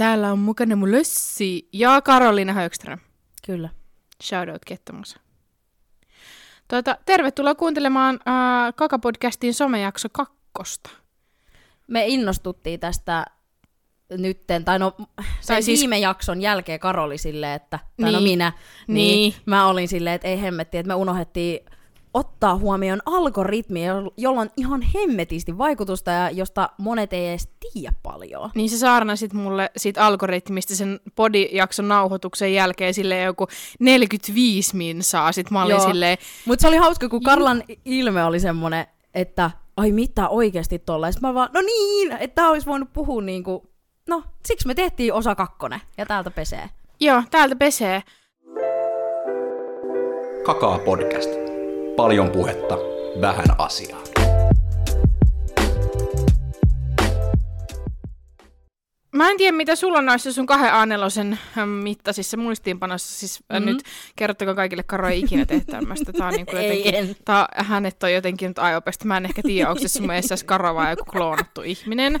täällä on mukana mun Lössi ja Karoliina Högström. Kyllä. Shoutout Kettomus. Tuota, tervetuloa kuuntelemaan äh, Kakapodcastin somejakso kakkosta. Me innostuttiin tästä nytten, tai no Tai tai siis- viime jakson jälkeen Karoli silleen, että, tai no Niin. minä, niin. Niin. niin mä olin silleen, että ei hemmetti, että me unohdettiin ottaa huomioon algoritmi, jo- jolla on ihan hemmetisti vaikutusta ja josta monet ei edes tiedä paljon. Niin se saarnasit mulle siitä algoritmista sen podijakson nauhoituksen jälkeen silleen joku 45 minsaa. Sit mä olin silleen, Mutta se oli hauska, kun Karlan ilme oli semmonen, että ai mitä oikeasti sit mä vaan, no niin, että tää olisi voinut puhua niinku, no siksi me tehtiin osa kakkonen ja täältä pesee. joo, täältä pesee. Kakaa podcast. Paljon puhetta, vähän asiaa. Mä en tiedä, mitä sulla on noissa sun kahden A4 mittaisissa muistiinpanoissa. Siis mm-hmm. nyt kertokaa kaikille, Karo ei ikinä tee tämmöistä. Tää on niinku Ei, jotenkin, en. tää, hänet on jotenkin nyt aiopesta. Mä en ehkä tiedä, onko se sun mielestä Karo vai joku kloonattu ihminen.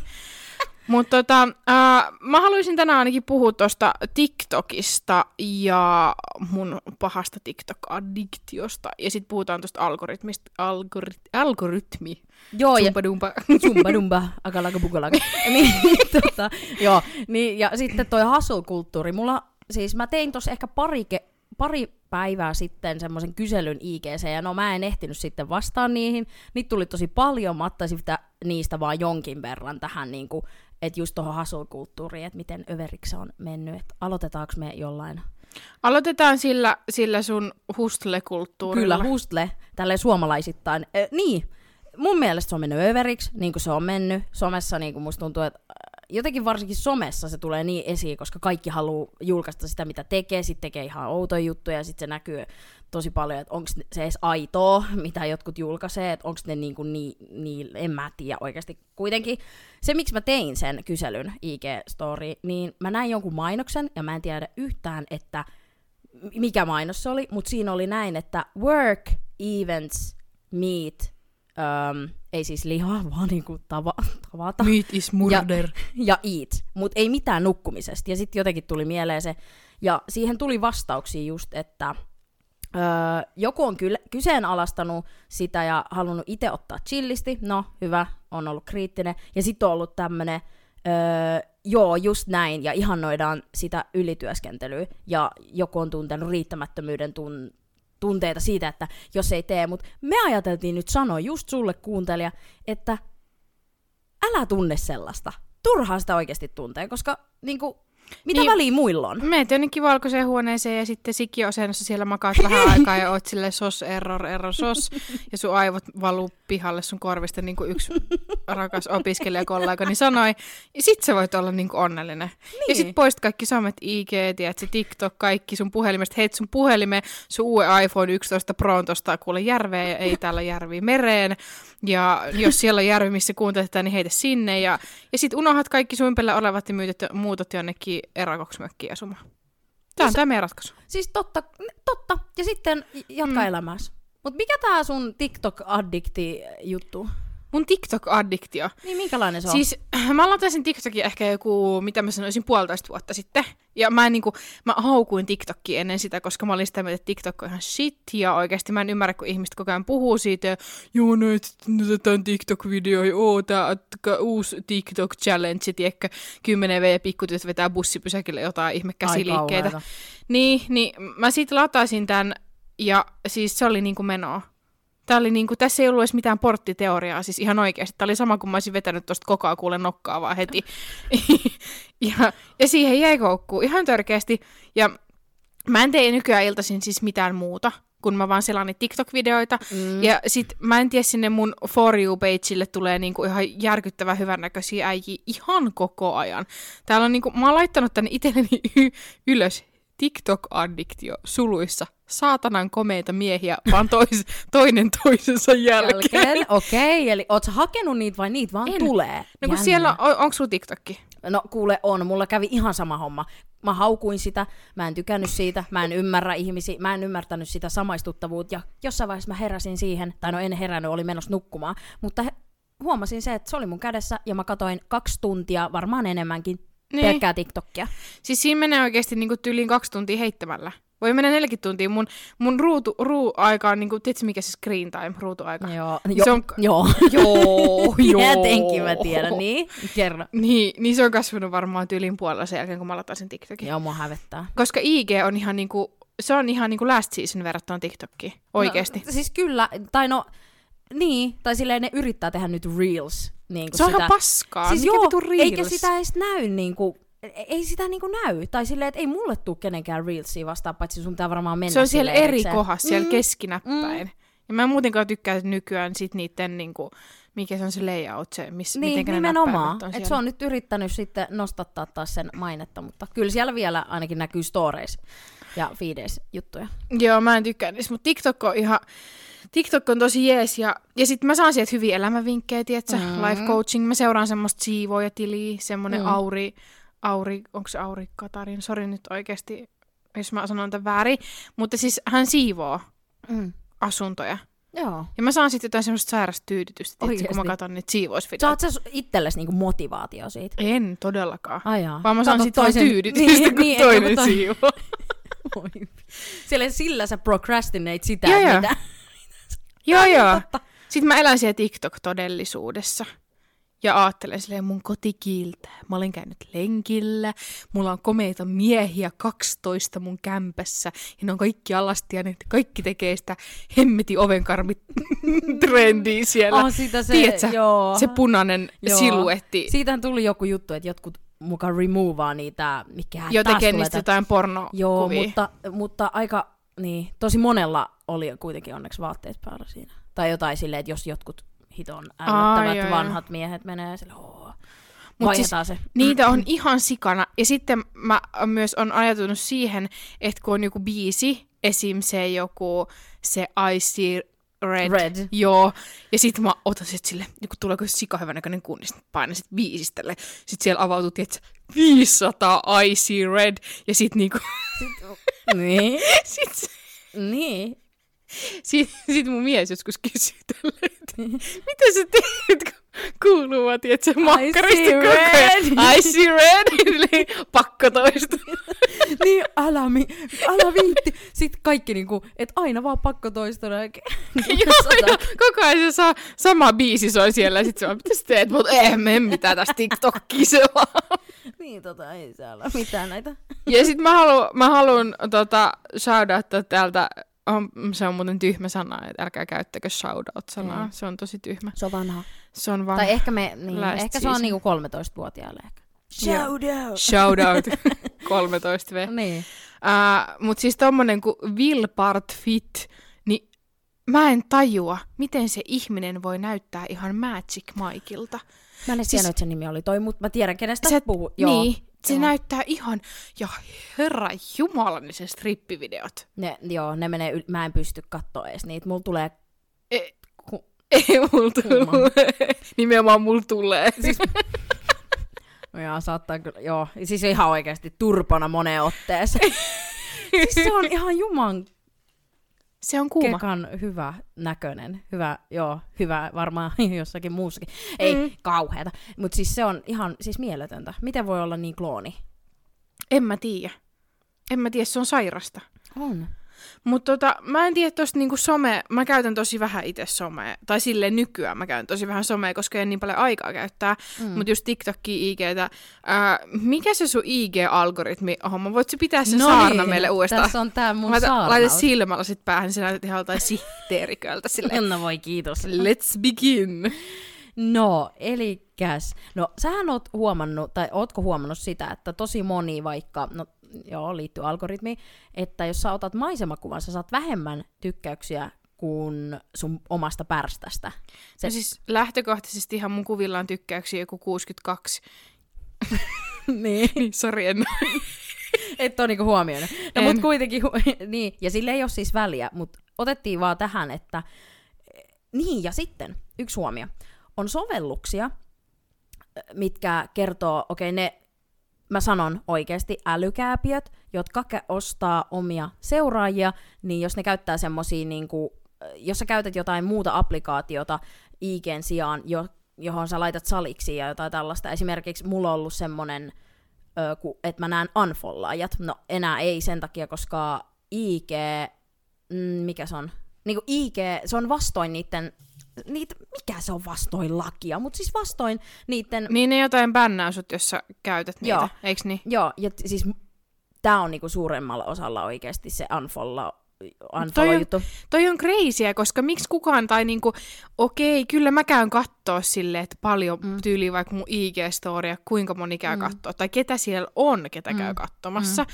Mutta tota, äh, mä haluaisin tänään ainakin puhua tuosta TikTokista ja mun pahasta TikTok-addiktiosta. Ja sitten puhutaan tuosta algoritmista. Algorit, algoritmi. Joo, ja Zumba-dumba. Zumba dumba, akalaka bukalaka. niin, tota, joo, niin, ja sitten toi hustle-kulttuuri. Mulla, siis mä tein tossa ehkä pari, ke, pari päivää sitten semmoisen kyselyn IGC, ja no mä en ehtinyt sitten vastaan niihin. Niitä tuli tosi paljon, mä ottaisin sitä, niistä vaan jonkin verran tähän niinku, että just tuohon hustle-kulttuuriin, että miten överiksi on mennyt. Et aloitetaanko me jollain? Aloitetaan sillä, sillä sun hustle-kulttuurilla. Kyllä, hustle, tälleen suomalaisittain. Ö, niin, mun mielestä se on mennyt överiksi, niin kuin se on mennyt. Somessa niin kuin musta tuntuu, että jotenkin varsinkin somessa se tulee niin esiin, koska kaikki haluaa julkaista sitä, mitä tekee, sitten tekee ihan outoja juttuja, ja sitten se näkyy tosi paljon, että onko se edes aitoa, mitä jotkut julkaisee, että onko ne niin, kuin niin, niin, en mä tiedä oikeasti. Kuitenkin se, miksi mä tein sen kyselyn IG-story, niin mä näin jonkun mainoksen, ja mä en tiedä yhtään, että mikä mainos se oli, mutta siinä oli näin, että work, events, meet, um, ei siis lihaa, vaan niinku tava, tavata. Meat is murder. ja eat, mutta ei mitään nukkumisesta. Ja sitten jotenkin tuli mieleen se, ja siihen tuli vastauksia just, että öö, joku on kyllä kyseenalaistanut sitä ja halunnut itse ottaa chillisti, no hyvä, on ollut kriittinen, ja sitten on ollut tämmönen, öö, joo, just näin, ja ihannoidaan sitä ylityöskentelyä, ja joku on tuntenut riittämättömyyden tun- tunteita siitä, että jos ei tee, mutta me ajateltiin nyt sanoa just sulle kuuntelija, että älä tunne sellaista. Turhaa sitä oikeasti tuntee, koska niinku, mitä Niin. niin. väliä muilla on? Meet jonnekin valkoiseen huoneeseen ja sitten sikiöasennossa siellä makaat vähän aikaa ja oot silleen sos, error, error, sos. Ja sun aivot valuu pihalle sun korvista niin kuin yksi rakas opiskelijakollegani sanoi. Ja sit sä voit olla niin kuin onnellinen. Niin. Ja sit poistat kaikki somet, IG, tiedätkö, TikTok, kaikki sun puhelimesta. Heit sun puhelime, sun uuden iPhone 11 Pro tosta kuule järveen ja ei täällä järvi mereen. Ja jos siellä on järvi, missä kuuntelet, niin heitä sinne. Ja, ja sit unohdat kaikki sun ympärillä olevat ja myytet, muutot jonnekin erakoksmökkiin asumaan. Tämä on tämä meidän ratkaisu. Siis totta, totta. Ja sitten jatka Mm. elämääsi. Mutta mikä tää sun TikTok-addikti-juttu? Mun TikTok-addiktio. Niin minkälainen se on? Siis mä latasin TikTokin ehkä joku, mitä mä sanoisin, puolitoista vuotta sitten. Ja mä, en, niinku, mä haukuin TikTokia ennen sitä, koska mä olin sitä mieltä, että TikTok on ihan shit. Ja oikeasti mä en ymmärrä, kun ihmiset koko ajan puhuu siitä. Ja, Joo, näet tämän TikTok-video. Ja oo, tää uusi TikTok-challenge. Tiedätkö, 10 V pikkutytöt vetää bussipysäkille jotain ihme käsiliikkeitä. Niin, niin mä sitten latasin tämän, ja siis se oli niinku menoa. Tää oli niinku, tässä ei ollut edes mitään porttiteoriaa, siis ihan oikeasti. Tämä oli sama kuin mä olisin vetänyt tuosta kokaa kuule nokkaa vaan heti. ja, ja siihen jäi koukkuun ihan törkeästi. Ja mä en tee nykyään iltaisin siis mitään muuta, kun mä vaan selaan TikTok-videoita. Mm. Ja sit mä en tiedä, sinne mun For You-pageille tulee niinku ihan järkyttävän hyvännäköisiä äijiä ihan koko ajan. Täällä on niinku, mä oon laittanut tänne itselleni y- ylös TikTok-addiktio suluissa. Saatanan komeita miehiä, vaan tois, toinen toisensa jälkeen. Jälkeen, okei. Okay, eli oot sä hakenut niitä vai niitä vaan En. tulee? No kun Jännä. siellä, on, onko sulla TikTokki? No kuule on, mulla kävi ihan sama homma. Mä haukuin sitä, mä en tykännyt siitä, mä en ymmärrä ihmisiä, mä en ymmärtänyt sitä samaistuttavuutta ja jossain vaiheessa mä heräsin siihen, tai no en herännyt, oli menossa nukkumaan, mutta he, huomasin se, että se oli mun kädessä ja mä katoin kaksi tuntia, varmaan enemmänkin, Niin. pelkkää TikTokia. Siis siinä menee oikeasti niinku tyyliin kaksi tuntia heittämällä. Voi mennä 40 tuntia. Mun, mun ruutu, ruu-aika on, niinku, tiedätkö mikä se screen time, ruutuaika? Joo, Se jo, on- joo. Joo, Tietenkin mä tiedän, niin. Kerro. Niin, niin se on kasvanut varmaan tyylin puolella sen jälkeen, kun mä latasin TikTokin. Joo, mua hävettää. Koska IG on ihan niinku, se on ihan niinku last season verrattuna TikTokkiin. Oikeesti. No, siis kyllä, tai no, niin, tai silleen ne yrittää tehdä nyt reels. Niin kuin se on sitä. ihan paskaa. Siis Mikä joo, reels? eikä sitä edes näy niinku, ei sitä niinku näy. Tai silleen, että ei mulle tule kenenkään reelsia vastaan, paitsi sun pitää varmaan mennä Se on siellä eri erikseen. kohdassa, siellä Mm. keskinäppäin. Mm. Ja mä en muutenkaan tykkää nykyään sit niitten niinku, mikä se on se layout, se, miss, Niin, mitenkä ne nimenomaan. on siellä. se on nyt yrittänyt sitten nostattaa taas sen mainetta, mutta kyllä siellä vielä ainakin näkyy stories ja feedes juttuja. Joo, mä en tykkää niistä, mutta TikTok on ihan... TikTok on tosi jees ja, ja sitten mä saan sieltä hyviä elämävinkkejä, tietsä, Mm. life coaching. Mä seuraan semmoista siivoojatiliä, semmonen Mm. mm. Auri, Auri, onko se Auri Katarin? Sori nyt oikeasti, jos mä sanon tämän väärin. Mutta siis hän siivoo Mm. asuntoja. Joo. Ja mä saan sitten jotain semmoista sairasta tyydytystä, tietsä, kun mä katson niitä siivousvideoita. Saat sä itsellesi niinku motivaatio siitä? En todellakaan. Ai jaa. Vaan mä saan sitten toisen... tyydytystä, niin, kun niin, toinen kun toi- siivoo. Sillä, sillä sä procrastinate sitä, joo. mitä... joo, joo. totta. Sitten mä elän siellä TikTok-todellisuudessa. Ja ajattelen silleen mun koti kiiltää. Mä olen käynyt lenkillä. Mulla on komeita miehiä 12 mun kämpässä. Ja ne on kaikki alasti ja ne kaikki tekee sitä hemmeti ovenkarmi trendiä siellä. Oh, sitä se, Tiedätkö, joo. se punainen Joo. siluetti. Siitähän tuli joku juttu, että jotkut mukaan removaa niitä, mikä Jo taas tekee niistä jotain pornokuvia. Joo, mutta, mutta aika, niin, tosi monella oli kuitenkin onneksi vaatteet päällä siinä. Tai jotain silleen, että jos jotkut hiton ällöttävät joo, joo. vanhat miehet menee sille, Mut vaihdetaan se. Niitä on ihan sikana. Ja sitten mä myös on ajatunut siihen, että kun on joku biisi, esim. se joku, se Icy Red. Red. Joo. Ja sitten mä otan sit sille, joku tuleeko sikahyvän näköinen kunni, sit painan sit biisistelle. Sitten siellä avautuu, tietsä, 500 Icy Red. Ja sit niinku, niin. sit, niin. sit, sit mun mies joskus kysyy tälleen, että mitä sä teet, kun kuuluu vaan, tietsä, makkarista koko ajan. Icy Red. Silleen, Pakko toista. niin, älä, mi- älä viitti. Sitten kaikki niinku, että aina vaan pakko toistaa. joo, joo, koko ajan se saa, sama biisi soi siellä ja sit se on, mitä sä teet? Mut ei me mitään tästä TikTokkiin se vaan. niin, tota, ei siellä mitään näitä. Ja sit mä haluan, mä haluan tota, shoutouttaa täältä, on, se on muuten tyhmä sana, että älkää käyttäkö shoutout-sanaa, Mm. se on tosi tyhmä. Se on vanha. Se on vaan Tai ehkä, me, niin, Last ehkä se on niinku 13-vuotiaille ehkä. Joo. Shout out. shoutout 13V. Niin. Uh, mut siis tommonen kuin Will Part Fit, niin mä en tajua, miten se ihminen voi näyttää ihan Magic Mikeilta. Mä en Siis- tiennyt, että sen nimi oli toi, mutta mä tiedän, kenestä Se- sä puhut. Niin, se joo. näyttää ihan, ja herra jumala, se strippivideot. Ne, joo, ne menee, yl- mä en pysty katsoa edes niitä. Mulla tulee... Ei, Ku- ei mulla tulee. Nimenomaan mulla tulee. Siis, no joo, saattaa kyllä, joo. Siis ihan oikeasti turpana moneen otteeseen. siis se on ihan juman Se on kuuma. kekan hyvä näköinen. Hyvä, joo, hyvä varmaan jossakin muussakin. Ei, Mm. kauheata. Mutta siis se on ihan siis mieletöntä. Miten voi olla niin klooni? En mä tiedä. En mä tiedä, se on sairasta. On. Mutta tota, mä en tiedä tosta niinku some, mä käytän tosi vähän itse somea, tai silleen nykyään mä käytän tosi vähän somea, koska en niin paljon aikaa käyttää, mm. mutta just TikTokia, IGtä. Ää, mikä se sun IG-algoritmi homma? Voit sä pitää sen no saarna meille uudestaan? Tässä on tää mun Laita, saarnaus. laita silmällä sit päähän, sä näytät ihan joltain sihteeriköltä silleen. No voi kiitos. Let's begin. No, elikäs. No, sähän oot huomannut, tai ootko huomannut sitä, että tosi moni vaikka, no joo, liittyy algoritmiin, että jos sä otat maisemakuvan, sä saat vähemmän tykkäyksiä kuin sun omasta pärstästä. Se... No siis lähtökohtaisesti ihan mun kuvilla on tykkäyksiä joku 62. niin. niin, sori, en. Et ole niinku huomioinut. No En. mut kuitenkin, hu- niin, ja sille ei ole siis väliä, mutta otettiin vaan tähän, että niin ja sitten, yksi huomio, on sovelluksia, mitkä kertoo, okei okay, ne, mä sanon oikeasti älykääpiöt, jotka ostaa omia seuraajia, niin jos ne käyttää semmosia niinku, jos sä käytät jotain muuta applikaatiota IGn sijaan, jo, johon sä laitat saliksi ja jotain tällaista, esimerkiksi mulla on ollut semmonen että mä näen unfollaajat. No enää ei sen takia, koska IG, mm, mikä se on? Niinku IG, se on vastoin niiden niitä, mikä se on vastoin lakia, mutta siis vastoin niiden... Niin ne jotain bännää sut, jos sä käytät niitä, Joo. eiks niin? Joo, ja t- siis tämä on niinku suuremmalla osalla oikeasti se unfollow, Toi unfollow on- juttu. Toi on crazyä, koska miksi kukaan, tai niinku, okei, kyllä mä käyn kattoo silleen, että paljon mm. tyyliä vaikka mun IG-storia, kuinka moni käy mm. kattoo, tai ketä siellä on, ketä mm. käy katsomassa. Mm.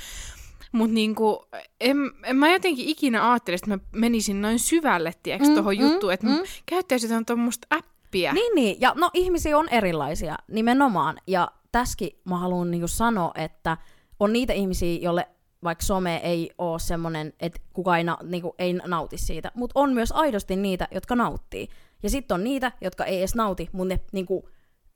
Mutta niinku, en, en, mä jotenkin ikinä ajattelin, että mä menisin noin syvälle, tiedätkö, Mm, tuohon mm, juttuun, että mm. mm. käyttäisin jotain tuommoista appia. Niin, niin. Ja no ihmisiä on erilaisia, nimenomaan. Ja tässäkin mä haluan niinku sanoa, että on niitä ihmisiä, jolle vaikka some ei ole semmoinen, että kukaan ei, na- niinku, ei nauti siitä, mutta on myös aidosti niitä, jotka nauttii. Ja sitten on niitä, jotka ei edes nauti, mutta ne niinku,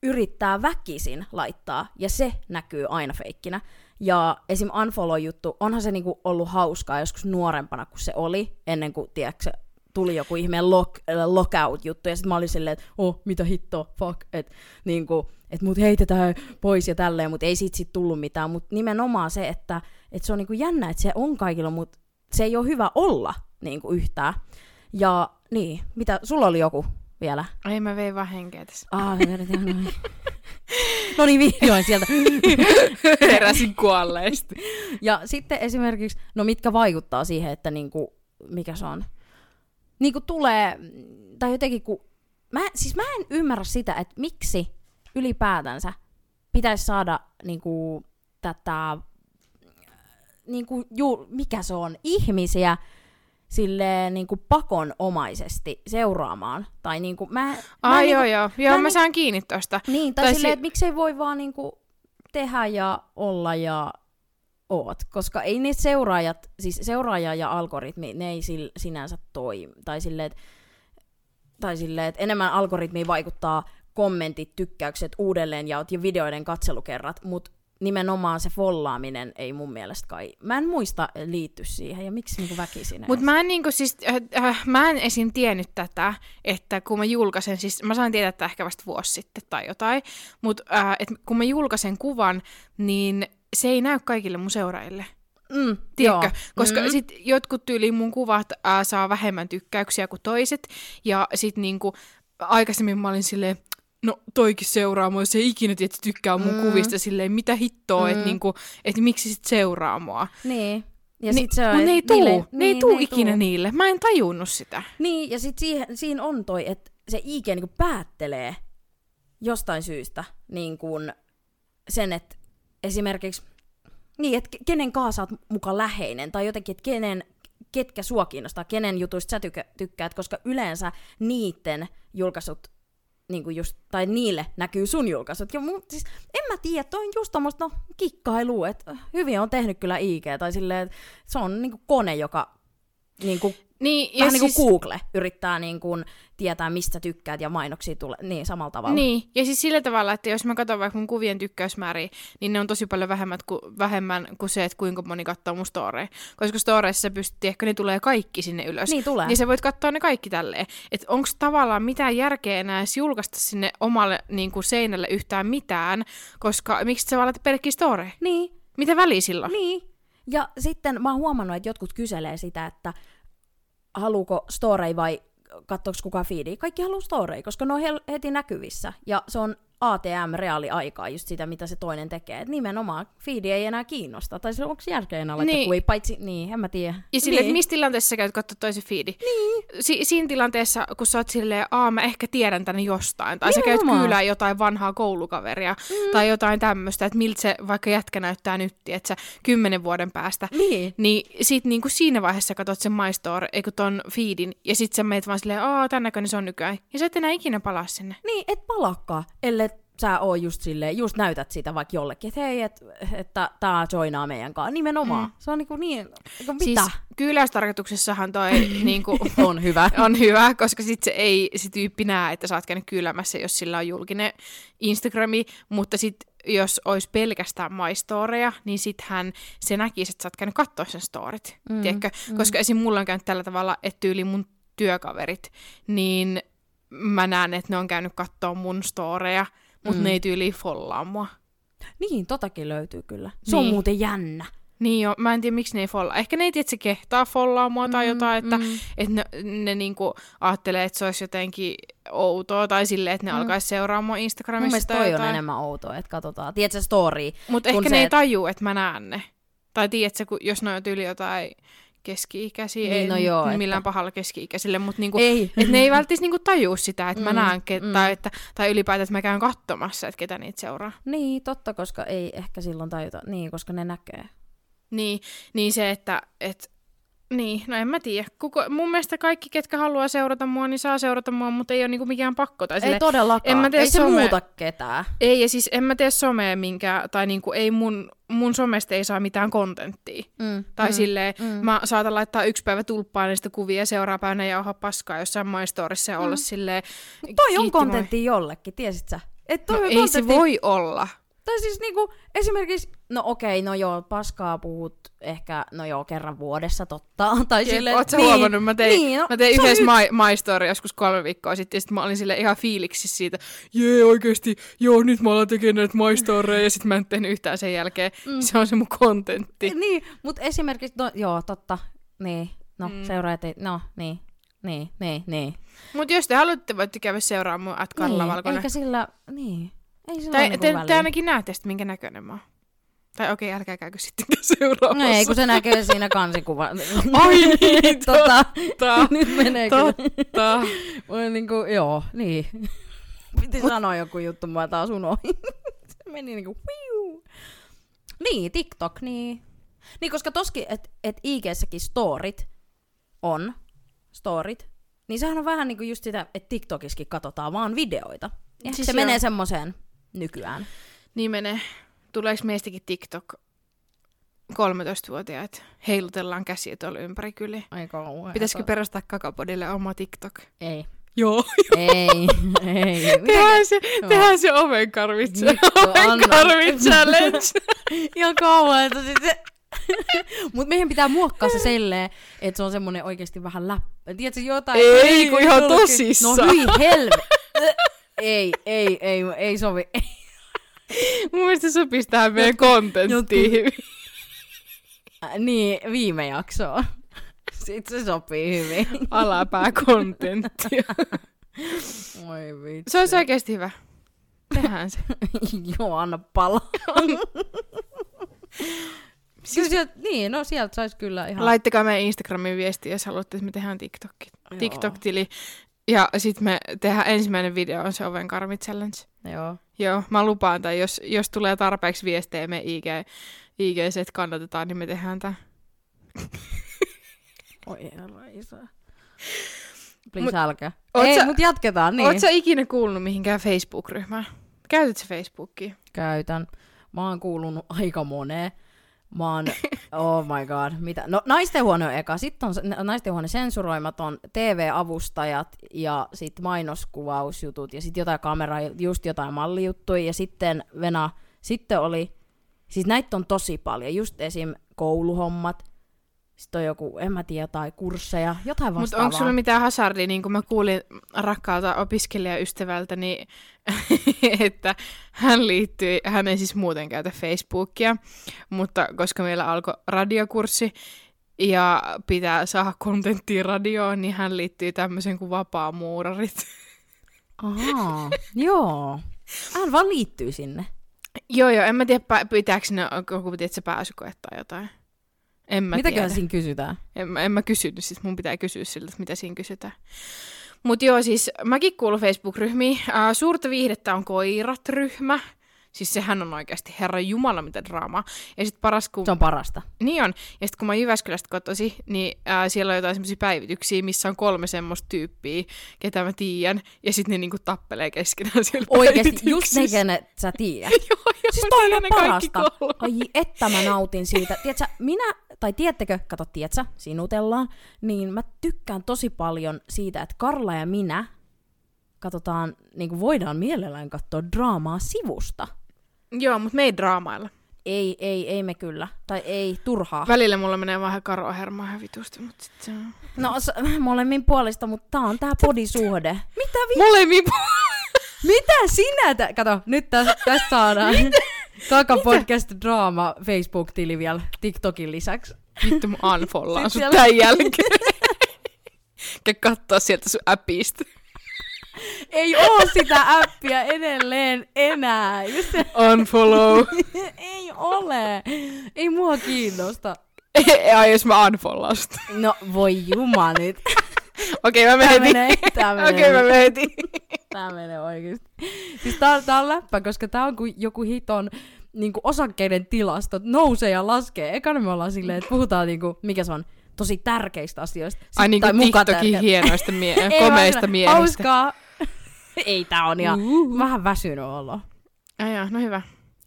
yrittää väkisin laittaa, ja se näkyy aina feikkinä. Ja esim. unfollow-juttu, onhan se niinku ollut hauskaa joskus nuorempana kuin se oli, ennen kuin, tiedätkö, tuli joku ihmeen lock, äh, lockout-juttu, ja sitten mä olin silleen, että oh, mitä hittoa, fuck, että niinku, et mut heitetään pois ja tälleen, mutta ei siitä sit tullut mitään. Mutta nimenomaan se, että et se on niinku jännä, että se on kaikilla, mutta se ei ole hyvä olla niinku yhtään. Ja niin, mitä, sulla oli joku vielä? Ei mä vein vaan henkeä tässä. Ah, noin. no niin, vihdoin sieltä. Heräsin kuolleesti. Ja sitten esimerkiksi, no mitkä vaikuttaa siihen, että niinku, mikä se on, niinku tulee, tai jotenkin kun, mä, siis mä en ymmärrä sitä, että miksi ylipäätänsä pitäisi saada niinku, tätä, niinku, ju, mikä se on, ihmisiä silleen niinku pakonomaisesti seuraamaan. Tai niinku, mä, mä Ai niinku, joo joo, joo mä mä, niin- saan kiinni tosta. niin, tai, Tai silleen, si- että miksei voi vaan niinku tehdä ja olla ja oot. Koska ei ne seuraajat, siis seuraaja ja algoritmi, ne ei sil, sinänsä toimi. Tai silleen, että tai silleen, että enemmän algoritmiin vaikuttaa kommentit, tykkäykset, uudelleenjaot ja videoiden katselukerrat, mutta nimenomaan se follaaminen ei mun mielestä kai, mä en muista liitty siihen, ja miksi niinku väkisin Mutta mä en, niinku siis, äh, äh, mä en esim. tiennyt tätä, että kun mä julkaisen, siis mä sain tietää tätä ehkä vasta vuosi sitten tai jotain, mutta äh, et kun mä julkaisen kuvan, niin se ei näy kaikille mun seuraajille. mm, Tiedätkö? joo. Koska Mm. mm. sit jotkut tyyliin mun kuvat ää, saa vähemmän tykkäyksiä kuin toiset. Ja sit niinku, aikaisemmin mä olin silleen, no toikin seuraa mua, se ei ikinä se tykkää mun Mm. kuvista silleen, mitä hittoa, Mm. että niinku, et miksi sit seuraa mua. Niin. Ja Ni- sit se on, ne ei tuu, niille- ne ei niin, tuu ne ei ikinä tuu. niille. Mä en tajunnut sitä. Niin, ja sitten siihen, siinä on toi, että se IG niinku päättelee jostain syystä niin kuin sen, että esimerkiksi, niin, että ke- kenen kanssa sä oot muka läheinen, tai jotenkin, että kenen, ketkä sua kiinnostaa, kenen jutuista sä tykä, tykkäät, koska yleensä niiden julkaisut niin kuin just, tai niille näkyy sun julkaisut. Ja mun, siis, en mä tiedä, toi on just tommoista no, kikkailua, että hyvin on tehnyt kyllä IG, tai silleen, että se on niin kuin kone, joka niin kuin Niin, ja Vähän siis, niin kuin Google yrittää niin kuin tietää, mistä tykkäät ja mainoksia tulee. Niin, samalla tavalla. Niin, ja siis sillä tavalla, että jos mä katson vaikka mun kuvien tykkäysmääriä, niin ne on tosi paljon vähemmän kuin, vähemmän kuin se, että kuinka moni katsoo mun storeja. Koska storeissa pystyt, ehkä ne tulee kaikki sinne ylös. Niin tulee. Niin sä voit katsoa ne kaikki tälleen. Että onko tavallaan mitään järkeä enää edes julkaista sinne omalle niin kuin seinälle yhtään mitään, koska miksi sä vaan laitat pelkkiä storeja? Niin, Mitä väliä sillä niin. Ja sitten mä oon huomannut, että jotkut kyselee sitä, että haluuko storei vai katsoako kukaan feedia. Kaikki haluaa storei, koska ne on heti näkyvissä. Ja se on ATM reaaliaikaa just sitä, mitä se toinen tekee. Et nimenomaan feedi ei enää kiinnosta. Tai se onko järkeä enää laittaa, Niin. kun ei paitsi, niin, en mä tiedä. Ja silleen, niin. että missä tilanteessa sä käyt katsoa toisen fiidi? Niin. Si- siinä tilanteessa, kun sä oot silleen, aa mä ehkä tiedän tänne jostain. Tai sä käyt Nimenomaan. kyylää jotain vanhaa koulukaveria. Mm. Tai jotain tämmöistä, että miltä se vaikka jätkä näyttää nyt, että sä kymmenen vuoden päästä. Niin. Niin sit niinku siinä vaiheessa katsot sen My Store, eikö ton feedin, ja sit sä meet vaan silleen, aa tän näköinen se on nykyään. Ja sä et enää ikinä palaa sinne. Niin, et palakkaa, ellei sä oo just silleen, just näytät sitä vaikka jollekin, että hei, et, että tää joinaa meidän kanssa. Nimenomaan. Mm. Se on niinku niin, niinku mitä? Siis kyyläystarkoituksessahan toi niinku, on hyvä. on hyvä, koska sit se ei se tyyppi näe, että sä oot käynyt kyylämässä, jos sillä on julkinen Instagrami, mutta sit jos olisi pelkästään My Storeja, niin sittenhän se näkisi, että sä oot käynyt katsoa sen storit, mm, tiedätkö? Mm. Koska esim. mulla on käynyt tällä tavalla, että tyyli mun työkaverit, niin mä näen, että ne on käynyt katsoa mun storeja, mutta mm. ne ei tyyli follaa mua. Niin, totakin löytyy kyllä. Se on Niin. muuten jännä. Niin jo, mä en tiedä miksi ne ei follaa. Ehkä ne ei tiedä, että se kehtaa follaa mua tai Mm, jotain, että, mm. että ne, ne niinku ajattelee, että se olisi jotenkin outoa tai silleen, että ne Mm. alkaisi seuraa mua Mun Instagramissa mielestä tai toi on jotain. enemmän outoa, että katsotaan. Tiedätkö story? Mutta ehkä se, ne ei tajuu, että mä näen ne. Tai tiedätkö, kun, jos ne on yli jotain keski-ikäisiä, Niin, no joo, millään että- pahalla keski-ikäisille, mutta niinku, Ei. et ne ei välttämättä niinku tajuu sitä, että mä Mm, näen, ke- mm. tai, että, tai ylipäätään, että mä käyn katsomassa, että ketä niitä seuraa. Niin, totta, koska ei ehkä silloin tajuta. Niin, koska ne näkee. Niin, niin se, että et, niin, no en mä tiedä. Kuko, mun mielestä kaikki, ketkä haluaa seurata mua, niin saa seurata mua, mutta ei ole niinku mikään pakko. Tai Ei silleen, todellakaan. en mä tee ei se some- muuta ketään. ei, ja siis en mä tee somea minkä, tai niinku ei mun, mun somesta ei saa mitään kontenttia. Mm, Tai mm, silleen, mm. mä saatan laittaa yksi päivä tulppaan niistä kuvia ja seuraava päivänä jauhaa paskaa jossain My Storissa ja olla silleen... Mut toi on kiitti moi. kontentti jollekin, tiesit sä? Et toi No ei se voi olla. Tai siis niinku, esimerkiksi, no okei, no joo, paskaa puhut ehkä, no joo, kerran vuodessa, totta. Tai Jep, silleen, Oot sä huomannut, mä tein, niin, no, mä tein yhdessä My, My Story joskus kolme viikkoa sitten, ja sit mä olin sille ihan fiiliksi siitä, jee oikeesti, joo nyt mä alan tekemään näitä My Storyja, ja sit mä en tehnyt yhtään sen jälkeen. Mm. Se on se mun kontentti. Niin, mutta esimerkiksi, no joo, totta, niin, no Mm. seuraajat no niin, niin, niin, niin. Mut jos te haluatte, voitte käydä seuraamaan mun at Karla niin, Valkonen. eikä sillä, niin, ei sillä Tai ole niinku te, te ainakin näette sitten, minkä näköinen mä oon. Tai okei, älkää käykö sitten seuraamassa. No ei, kun se näkee siinä kansikuva. Ai niin, tota, totta. nyt menee kyllä. Totta. Voi niinku, joo, niin. Piti sanoa joku juttu, mä taas unohdin. se meni niinku, hiu. Niin, TikTok, niin. Niin, koska toskin, että et IG-säkin storit on, storit, niin sehän on vähän niinku just sitä, että TikTokissakin katsotaan vaan videoita. Ja siis se joo. menee semmoiseen nykyään. Niin menee. Tuleeko meistäkin TikTok 13-vuotiaat? Heilutellaan käsiä tuolla ympäri kyliä. Ai kauheeta. Pitäisikö perustaa kakapodille oma TikTok? Ei. Joo. Ei, ei. Tehdään se, tehdään se ovenkarvit, Nyt anna. ovenkarvit challenge. Ihan kauheeta. Siis se... Mut meidän pitää muokkaa se silleen, että se on semmonen oikeesti vähän läppä. Tiedätkö jotain? Ei, kun ihan tosissaan. No hyi helve. Ei, ei, ei, ei sovi. Mun mielestä se sopisi tähän meidän kontenttiin. Äh, niin, viime jaksoa. Sitten se sopii hyvin. Alapääkontenttia. Oi vitsi. Se olisi oikeasti hyvä. Tehdään se. Joo, anna palaa. Kyllä sieltä, niin, no sieltä sais kyllä ihan... Laittakaa meidän Instagramin viestiä, jos haluatte, että me tehdään TikTokki. TikTok-tili. Ja sitten me tehdään ensimmäinen video, on se ovenkarvit challenge. Joo. Joo, mä lupaan, tai jos, jos tulee tarpeeksi viestejä me IG, IGC, että kannatetaan, niin me tehdään tämä. Oi herra isä. Please Mut- älkää. Ei, sä- mut jatketaan, niin. Sä ikinä kuullut mihinkään Facebook-ryhmään? Käytät sä Facebookia? Käytän. Mä oon kuulunut aika moneen. Mä oon, oh my god, mitä? No naistenhuone on eka, sitten on naistenhuone sensuroimaton, TV-avustajat ja sitten mainoskuvausjutut ja sitten jotain kameraa, just jotain mallijuttuja ja sitten Vena, sitten oli, siis näitä on tosi paljon, just esim. kouluhommat, sitten on joku, en mä tiedä, jotain kursseja, jotain Mutta vastaavaa. onko sulla mitään hazardia, niin kuin mä kuulin rakkaalta opiskelijaystävältä, niin, että hän liittyi, hän ei siis muuten käytä Facebookia, mutta koska meillä alkoi radiokurssi ja pitää saada kontenttia radioon, niin hän liittyy tämmöisen kuin vapaamuurarit. Ahaa, joo. Hän vaan liittyy sinne. joo, joo, en mä tiedä, pitääkö ne joku tiedätkö, pääsykoe tai jotain. En mä Mitäköhän tiedä. siinä kysytään? En, mä- en mä kysynyt, siis mun pitää kysyä siltä, että mitä siinä kysytään. Mutta joo, siis mäkin kuulun Facebook-ryhmiin. Ää, suurta viihdettä on koirat-ryhmä. Siis sehän on oikeasti herra jumala mitä draamaa. Ja sitten paras kun... Se on parasta. Niin on. Ja sitten kun mä Jyväskylästä kotosi, niin ää, siellä on jotain semmoisia päivityksiä, missä on kolme semmoista tyyppiä, ketä mä tiedän. Ja sitten ne niinku tappelee keskenään siellä Oikeesti, just ne, kenet sä tiedät. Joo, joo, Siis toi on parasta. Ai että mä nautin siitä. Tiedätkö, minä, tai tiedättekö, kato, tiedätkö, sinutellaan, niin mä tykkään tosi paljon siitä, että Karla ja minä katsotaan, niin kuin voidaan mielellään katsoa draamaa sivusta. Joo, mutta me ei draamailla. Ei, ei, ei me kyllä. Tai ei, turhaa. Välillä mulla menee vähän karoa hermaa ihan vitusti, mutta sit se on... No s- molemmin puolista, mutta tää on tää podisuhde. Mitä vi- Molemmin Mitä sinä? Tä- Kato, nyt tästä täs saadaan. Kaka Podcast Draama Facebook-tili vielä TikTokin lisäksi. Vittu mä unfollaan sut siellä- tän jälkeen. Käy kattoo sieltä sun appista. Ei oo sitä appia edelleen enää. Just se, Unfollow. ei ole. Ei mua kiinnosta. Ai jos mä unfollaan sut. No voi juma nyt. Okei mä menen heti. menee, tää menee. Okei mä menen heti. Tää menee oikeesti. Siis tää, tää on läppä, koska tää on kuin joku hiton niinku osakkeiden tilastot nousee ja laskee. Ekana me ollaan silleen, että puhutaan niinku, mikä se on, tosi tärkeistä asioista. Ai Sit- niin kuin muka TikTokin tärkeä- hienoista mie- Ei komeista miehistä. Hauskaa. Ei tää on ihan vähän väsynyt olo. Ai jaa, no hyvä.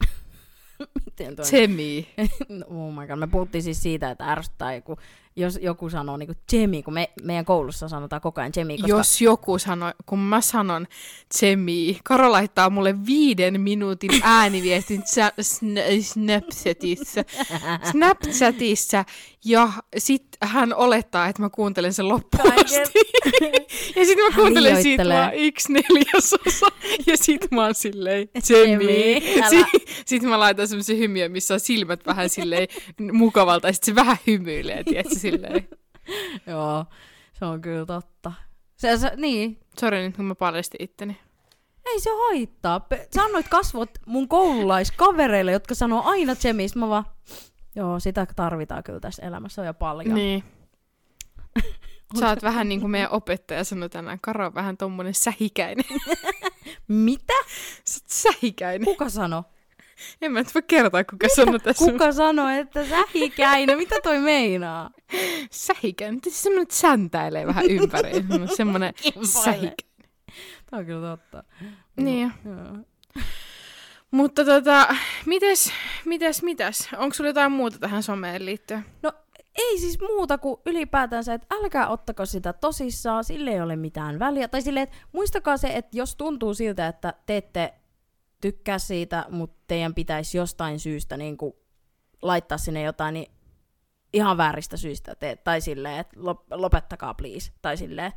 Toi? Semi. No, oh my god, me puhuttiin siis siitä, että ärsyttää joku, jos joku sanoo niinku Jemi, kun me, meidän koulussa sanotaan koko ajan Jemi, koska Jos joku sanoo, kun mä sanon Semi, Karo laittaa mulle viiden minuutin ääniviestin Snapchatissa. Snapchatissa ja sit hän olettaa, että mä kuuntelen sen loppuun asti. ja sit mä kuuntelen siitä vaan yksi neljäsosa. Ja sit mä oon silleen, Semi. Semi, älä. Si- sit mä laitan semmosen hymiön, missä on silmät vähän silleen mukavalta. Ja sit se vähän hymyilee, tiedätkö, silleen. Joo, se on kyllä totta. Se, se, niin, Sori nyt, kun mä paljastin itteni. ei se haittaa. Sanoit kasvot mun koululaiskavereille, jotka sanoo aina Jemistä. Mä vaan, joo, sitä tarvitaan kyllä tässä elämässä on jo paljon. Niin. Sä oot vähän niin kuin meidän opettaja sanoi tänään. Karo on vähän tommonen sähikäinen. Mitä? Sä oot sähikäinen. Kuka sanoi? En mä nyt voi kertoa, kuka sanoi tässä. Kuka sanoi, että sähikäinen? Mitä toi meinaa? Sähikäinen. Semmonen, että säntäilee vähän ympäri. Kimpoilee. sähikäinen. Tää on kyllä totta. Niin. Joo. Mutta tota, mites, mites, mitäs? Onko sulla jotain muuta tähän someen liittyen? No ei siis muuta kuin ylipäätään se, että älkää ottako sitä tosissaan, sille ei ole mitään väliä. Tai silleen, että muistakaa se, että jos tuntuu siltä, että te ette tykkää siitä, mutta teidän pitäisi jostain syystä niin kuin laittaa sinne jotain, niin ihan vääristä syistä te, tai silleen, että lop- lopettakaa please, tai silleen,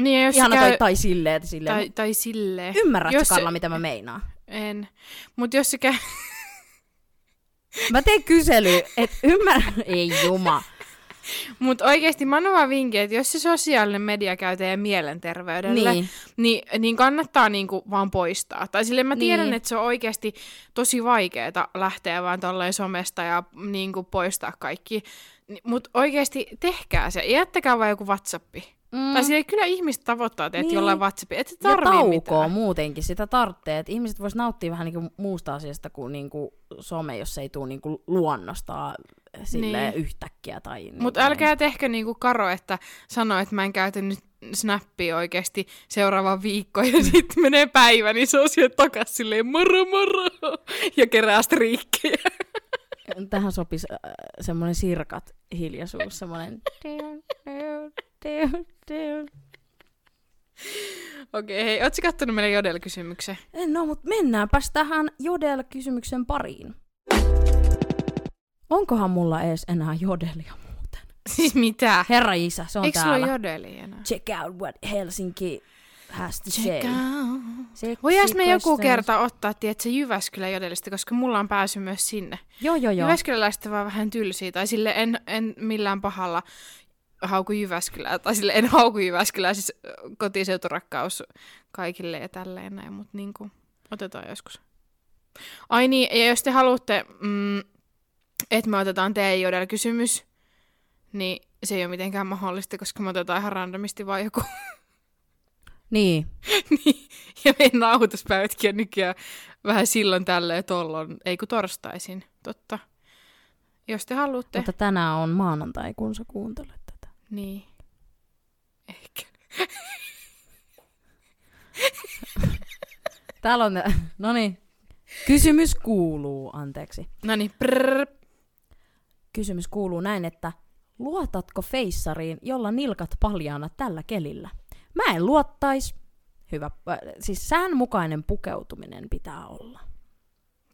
Niin, jos ihana käy... tai, tai silleen, että silleen, tai, tai silleen. ymmärrätkö jos Karla, mitä mä meinaan? En. Mutta jos se käy... Mä teen kysely, että ymmärrä, ei juma. Mutta oikeasti mä annan vaan vinkin, että jos se sosiaalinen media käy teidän mielenterveydelle, Niin. niin, niin kannattaa niinku vaan poistaa. Tai sille mä tiedän, Niin. että se on oikeasti tosi vaikeaa lähteä vaan tolleen somesta ja niinku poistaa kaikki. Mutta oikeasti tehkää se. Jättäkää vaan joku WhatsAppi. Mm. Tai sille kyllä ihmiset tavoittaa teitä Niin. niin. jollain WhatsAppi. Et Ja tarvii taukoa mitään. muutenkin, sitä tarvitsee. Että ihmiset vois nauttia vähän niinku muusta asiasta kuin niinku some, jos ei tule niinku luonnosta silleen Niin. yhtäkkiä. Tai niinku Mutta älkää tehkö niinku Karo, että sano, että mä en käytä nyt snappia oikeasti seuraava viikko ja sitten menee päivä, niin se on sieltä takas silleen moro moro ja kerää striikkejä. Tähän sopisi äh, semmoinen sirkat hiljaisuus, semmoinen... Okei, hei, ootko kattonut meidän Jodel-kysymyksen? No, mutta mennäänpäs tähän Jodel-kysymyksen pariin. Onkohan mulla ees enää Jodelia muuten? Siis mitä? Herra isä, se on Eikö sulla täällä. ole Jodeli enää? Check out what Helsinki has to say. Check out. Sexy Voidaan me joku kerta ottaa, tiedätkö, Jyväskylän Jodelista, koska mulla on pääsy myös sinne. Joo, joo, joo. Jyväskyläläiset vaan vähän tylsiä, tai sille en, en millään pahalla hauku Jyväskylää, tai sille en hauku Jyväskylää, siis kotiseuturakkaus kaikille ja tälleen näin, mutta niinku, otetaan joskus. Ai niin, ja jos te haluatte, mm, että me otetaan teidän jodella kysymys, niin se ei ole mitenkään mahdollista, koska me otetaan ihan randomisti vaan joku. Niin. niin, ja meidän nauhoituspäivätkin on nykyään vähän silloin tälle tollon, ei kun torstaisin, totta. Jos te haluatte. Mutta tänään on maanantai, kun sä kuuntelet tätä. Niin. Ehkä. Täällä on, no niin. Kysymys kuuluu, anteeksi. No niin. Kysymys kuuluu näin, että luotatko feissariin, jolla nilkat paljaana tällä kelillä? Mä en luottais. Hyvä, siis säänmukainen pukeutuminen pitää olla.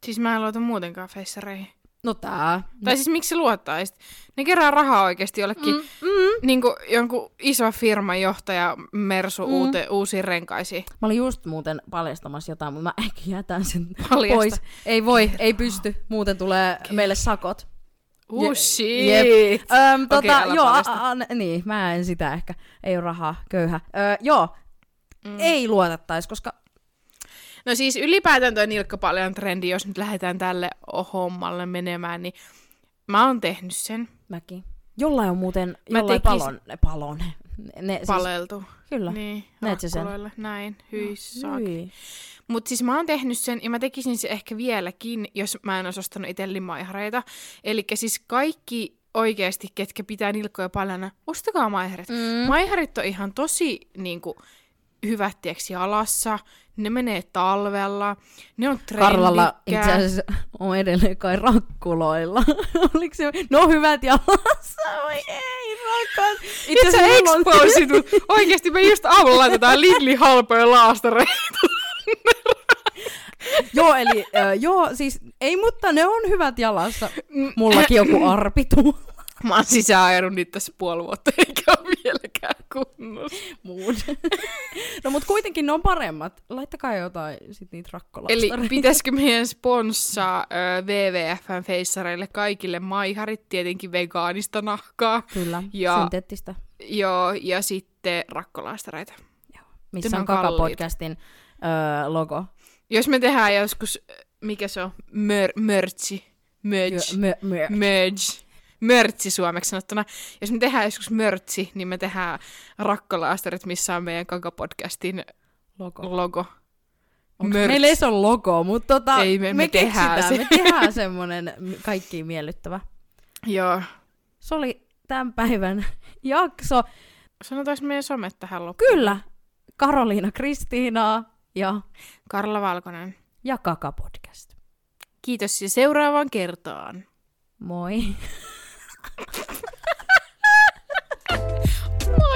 Siis mä en luota muutenkaan feissareihin. No tää. Tai siis miksi luottaisit? Ne kerää rahaa oikeasti jollekin Mm, mm. niin kuin jonkun iso firman johtaja Mersu Mm. uute, uusiin renkaisiin. Mä olin just muuten paljastamassa jotain, mutta mä ehkä jätän sen Paljasta. pois. Ei voi, ei pysty. Muuten tulee meille sakot. Oh shit! Jep. Öm, tota, älä joo, a, a, niin, mä en sitä ehkä. Ei ole rahaa, köyhä. Öö, joo, Mm. ei luotettaisi, koska No siis ylipäätään toi nilkka paljon trendi, jos nyt lähdetään tälle hommalle menemään, niin mä oon tehnyt sen. mäkin. Jollain on muuten, Mä jollain tekis- palon, palon. Ne, siis, Paleltu. kyllä. Niin, Näet sä sen? Näin, hyi saak. Hyi. Mutta siis mä oon tehnyt sen, ja mä tekisin se ehkä vieläkin, jos mä en olisi ostanut itse limaihareita. Eli siis kaikki oikeasti, ketkä pitää nilkkoja paljana, ostakaa maiharit. Mm. Maiharit on ihan tosi niinku, hyvät tieksi jalassa, ne menee talvella, ne on Karlalla itse trendikkäät. asiassa on edelleen kai rakkuloilla. Oliko se? No hyvät jalassa, oi ei rakas. Itse asiassa expositut. Oikeesti me just aamulla laitetaan Lidli halpoja laastareita. joo, eli äh, joo, siis ei, mutta ne on hyvät jalassa. Mm. Mullakin joku arpitu. Mä oon sisääajanut niitä tässä puoli vuotta, eikä ole vieläkään kunnossa. Muun. no mut kuitenkin ne on paremmat. Laittakaa jotain sit niitä rakkolastareita. Eli pitäisikö meidän sponssaa ö, WWFn feissareille kaikille maiharit, tietenkin vegaanista nahkaa. Kyllä, Ja- synteettistä. Joo, ja sitten rakkolaastareita. Missä on on. Kaka-podcastin öö, logo. Jos me tehdään joskus, mikä se on, Mör, mörtsi, Mö, mö. merch, mörtsi suomeksi sanottuna. Jos me tehdään joskus mörtsi, niin me tehdään rakkolaastarit, missä on meidän Kaka-podcastin logo. logo. Meillä ei se ole logo, mutta tota, Ei, me- me tehdään keksitään, se. Me tehdään semmonen mi- kaikkiin miellyttävä. Joo. Se oli tämän päivän jakso. Sanotaanko meidän somet tähän loppuun? Kyllä, Karoliina Kristiinaa ja, Karla Valkonen. ja Kaka Podcast. Kiitos ja seuraavaan kertaan. Moi. Bye. Oh